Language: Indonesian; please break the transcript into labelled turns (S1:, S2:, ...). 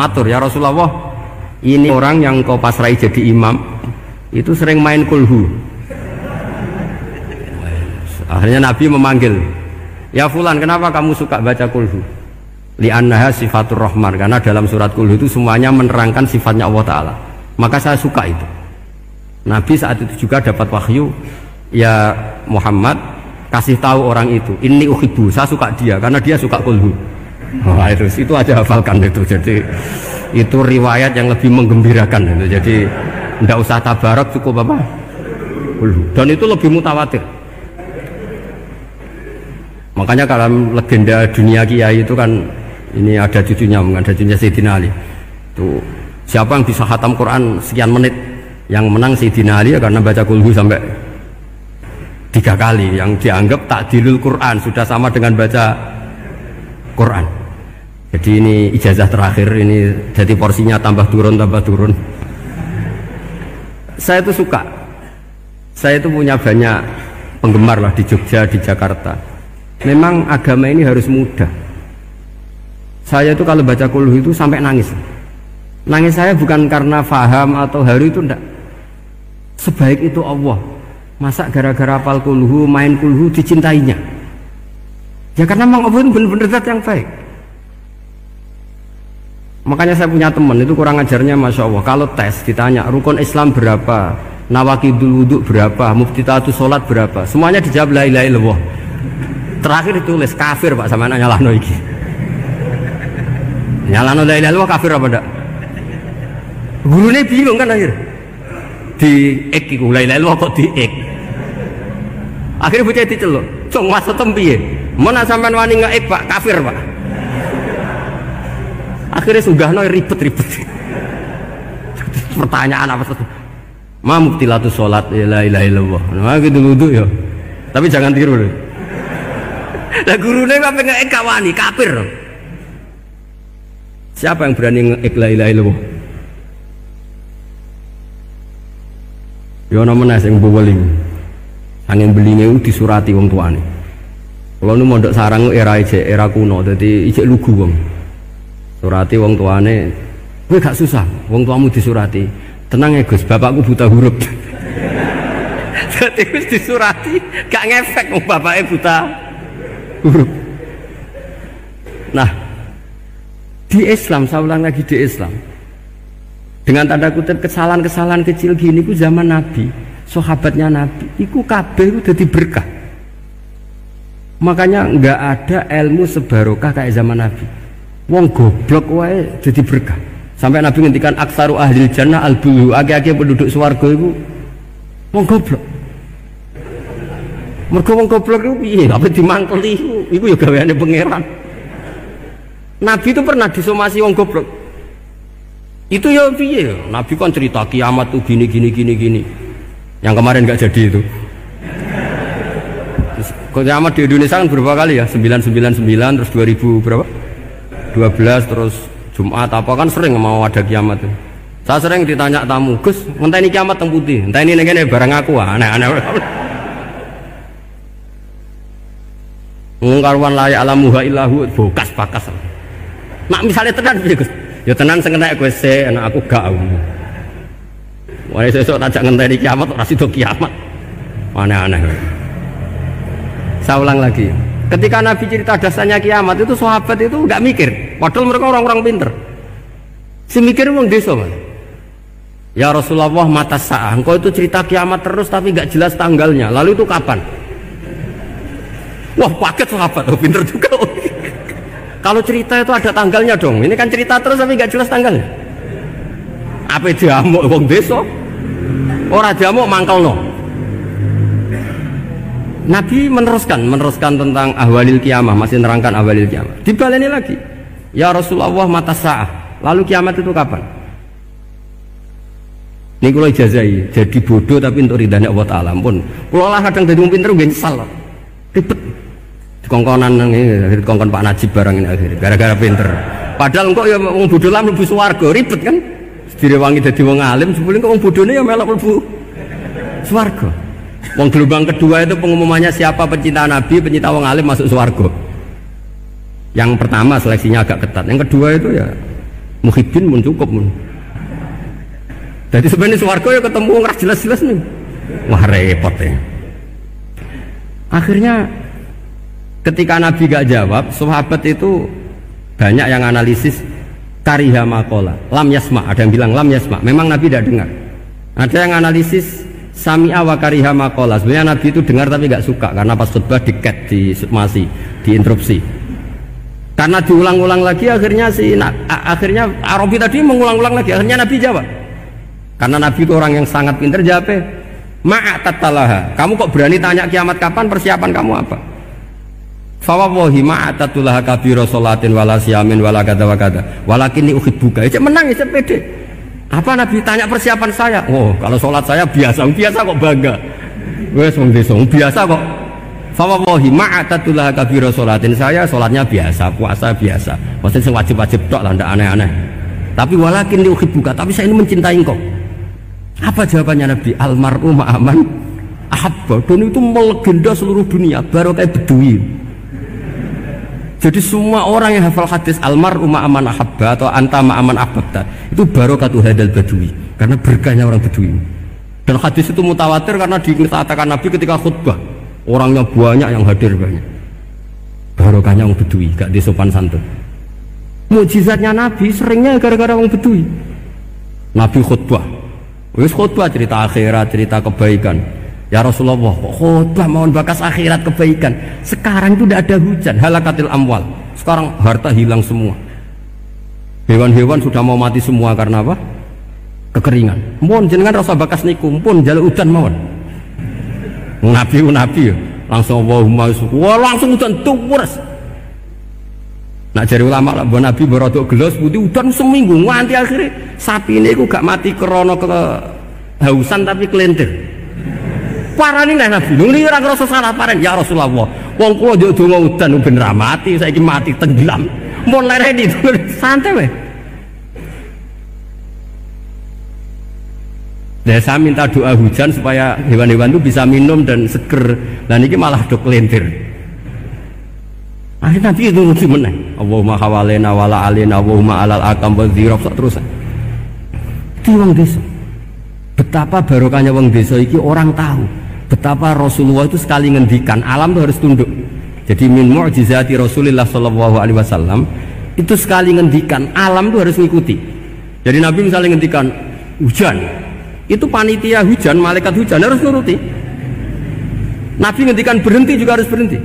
S1: Matur ya Rasulullah, ini orang yang kau pasrai jadi imam itu sering main kulhu. Akhirnya Nabi memanggil, Ya Fulan, kenapa kamu suka baca kulhu? Li'annaha sifatur rahman Karena dalam surat kulhu itu semuanya menerangkan sifatnya Allah Ta'ala Maka saya suka itu Nabi saat itu juga dapat wahyu Ya Muhammad Kasih tahu orang itu Ini uhibu, saya suka dia Karena dia suka kulhu oh, itu, aja hafalkan itu Jadi itu riwayat yang lebih menggembirakan itu. Jadi tidak usah tabarak cukup apa Dan itu lebih mutawatir Makanya kalau legenda dunia kiai itu kan ini ada cucunya, ada cucunya Sayyidina Ali. Itu siapa yang bisa khatam Quran sekian menit? Yang menang Sayyidina Ali ya karena baca kulhu sampai tiga kali. Yang dianggap takdilul Quran sudah sama dengan baca Quran. Jadi ini ijazah terakhir ini jadi porsinya tambah turun tambah turun. Saya itu suka. Saya itu punya banyak penggemar lah di Jogja, di Jakarta. Memang agama ini harus mudah saya itu kalau baca kulhu itu sampai nangis. Nangis saya bukan karena faham atau haru itu enggak. Sebaik itu Allah. Masa gara-gara apal kulhu, main kulhu dicintainya. Ya karena memang Allah itu benar-benar yang baik. Makanya saya punya teman itu kurang ajarnya Masya Allah. Kalau tes ditanya rukun Islam berapa? Nawakidul wudhu berapa? Muftitatu sholat berapa? Semuanya dijawab la ilaha illallah. Terakhir ditulis kafir pak. Sama nanya lah iki. Nyalano la ilaha illallah kafir apa ndak? Gurunya bingung kan akhir. Di ek iku la ilaha kok di ek akhirnya bocah diceluk cong masa tempiye mana sampean wani ek pak. Kafir pak akhirnya sugahno ribet-ribet pertanyaan apa satu Ma mubtilatu sholat la ilaha. Nah gitu wudu ya. Tapi jangan tiru loh. Lah gurune kok pengen kawani kafir. Siapa yang berani ngeik la ilaha illallah? Ya ana meneh sing beweling. Angin belinge disurati wong tuane. Kalau nu mondok sarang era ijek era kuno, jadi ijek lugu wong. Surati wong tuane, gue gak susah, wong tuamu disurati. Tenang ya Gus, bapakku buta huruf. Jadi Gus disurati, gak ngefek wong bapaknya buta huruf. Nah, di Islam, saya ulang lagi di Islam. Dengan tanda kutip kesalahan-kesalahan kecil gini ku zaman Nabi, sahabatnya Nabi, iku kabeh itu jadi berkah. Makanya nggak ada ilmu sebarokah kayak zaman Nabi. Wong goblok wae jadi berkah. Sampai Nabi ngendikan aksaru ahli jannah al bulu ake-ake penduduk swarga itu wong goblok. Mergo wong goblok itu piye? Apa dimangkeli iku? Iku ya gaweane pangeran. Nabi itu pernah disomasi wong goblok. Itu ya piye? Nabi kan cerita kiamat tuh gini gini gini gini. Yang kemarin nggak jadi itu. Kiamat di Indonesia kan berapa kali ya? 999 terus 2000 berapa? 12 terus Jumat apa kan sering mau ada kiamat tuh. Saya sering ditanya tamu, Gus, ini kiamat teng putih, ini nih barang aku aneh-aneh. Ngkarwan layak alamuha illahu bokas bakas. Mak misalnya tenan piye Gus? Ya tenan sing kena kowe se, anak aku gak. Wah sesuk tajak ngenteni kiamat ora sida kiamat. Aneh-aneh. Saya ulang lagi. Ketika Nabi cerita dasarnya kiamat itu sahabat itu nggak mikir. Padahal mereka orang-orang pinter. Si mikir wong desa. Ya Rasulullah mata sah. Engkau itu cerita kiamat terus tapi nggak jelas tanggalnya. Lalu itu kapan? Wah paket sahabat, oh, pinter juga. Kalau cerita itu ada tanggalnya dong. Ini kan cerita terus tapi nggak jelas tanggalnya. Apa diamuk wong desa? Ora diamuk mangkel no. Nabi meneruskan, meneruskan tentang ahwalil kiamah, masih nerangkan ahwalil kiamah. Dibaleni lagi. Ya Rasulullah mata sah. Lalu kiamat itu kapan? Ini kalau ijazai, jadi bodoh tapi untuk ridhanya Allah Ta'ala pun. Kalau lah kadang jadi pinter, gue nyesal. Ribet kongkonan ini kongkon Pak Najib barang ini akhirnya gara-gara pinter padahal kok ya wong bodoh lah mlebu swarga ribet kan direwangi dadi wong alim sebelum kok wong bodone ya melok mlebu wong gelombang kedua itu pengumumannya siapa pencinta Nabi pencinta wong alim masuk swarga yang pertama seleksinya agak ketat yang kedua itu ya muhibin pun cukup mun. Jadi sebenarnya suwargo ya ketemu nggak jelas-jelas nih. Wah repot ya. Akhirnya ketika Nabi gak jawab, sahabat itu banyak yang analisis kariha makola, lam yasma. Ada yang bilang lam yasma. Memang Nabi tidak dengar. Ada yang analisis sami wa kariha makola. Sebenarnya Nabi itu dengar tapi gak suka karena pas khutbah diket di masih diinterupsi. Karena diulang-ulang lagi akhirnya si akhirnya Arabi tadi mengulang-ulang lagi akhirnya Nabi jawab. Karena Nabi itu orang yang sangat pintar jawab. Ma'atatalaha. Kamu kok berani tanya kiamat kapan persiapan kamu apa? Fawawahi ma'atatulaha kabiro solatin wala siamin wala Walakin ini buka Ya menang ya pede Apa Nabi tanya persiapan saya Oh kalau sholat saya biasa Biasa kok bangga Wes wong biasa kok Fawawahi ma'atatulaha kabiro solatin Saya sholatnya biasa Puasa biasa Maksudnya wajib-wajib dok lah aneh-aneh Tapi walakin ini buka Tapi saya ini mencintai engkau apa jawabannya Nabi? Almaru ma'aman ahabba. Dan itu melegenda seluruh dunia. Baru kayak bedui. Jadi semua orang yang hafal hadis almaru ma'aman ahabba atau anta ma'aman ahabba itu baru katu hadal badui karena berkahnya orang bedui. Dan hadis itu mutawatir karena dikatakan Nabi ketika khutbah orangnya banyak yang hadir banyak. Barokahnya orang bedui, gak disopan santun. Mujizatnya Nabi seringnya gara-gara orang bedui. Nabi khutbah, Wis khutbah cerita akhirat, cerita kebaikan. Ya Rasulullah, kok khutbah mohon bakas akhirat kebaikan. Sekarang itu tidak ada hujan, halakatil amwal. Sekarang harta hilang semua. Hewan-hewan sudah mau mati semua karena apa? Kekeringan. Mohon jenengan rasa bakas niku, pun jaluk hujan mohon. Nabi nabi langsung Allahumma wah langsung hujan tuwres. Nak jari ulama lah, buat Nabi berodok gelas putih udan seminggu nganti akhirnya sapi ini aku gak mati krono ke hausan tapi kelentir. Parah nih Nabi, ini orang rasa salah parah ya Rasulullah. Wong kulo jauh dongo udan ben mati, saya mati tenggelam. Mau lere di santai weh. Ya saya minta doa hujan supaya hewan-hewan itu bisa minum dan seger. Dan ini malah dok kelentir. Akhirnya Nabi itu mesti menang. Allahumma hawalena wala alina Allahumma alal akam wa zirab terus. Itu wong desa. Betapa barokahnya wong desa iki orang tahu. Betapa Rasulullah itu sekali ngendikan alam itu harus tunduk. Jadi min mu'jizati Rasulullah sallallahu alaihi wasallam itu sekali ngendikan alam itu harus mengikuti. Jadi Nabi misalnya ngendikan hujan, itu panitia hujan, malaikat hujan harus nuruti. Nabi ngendikan berhenti juga harus berhenti.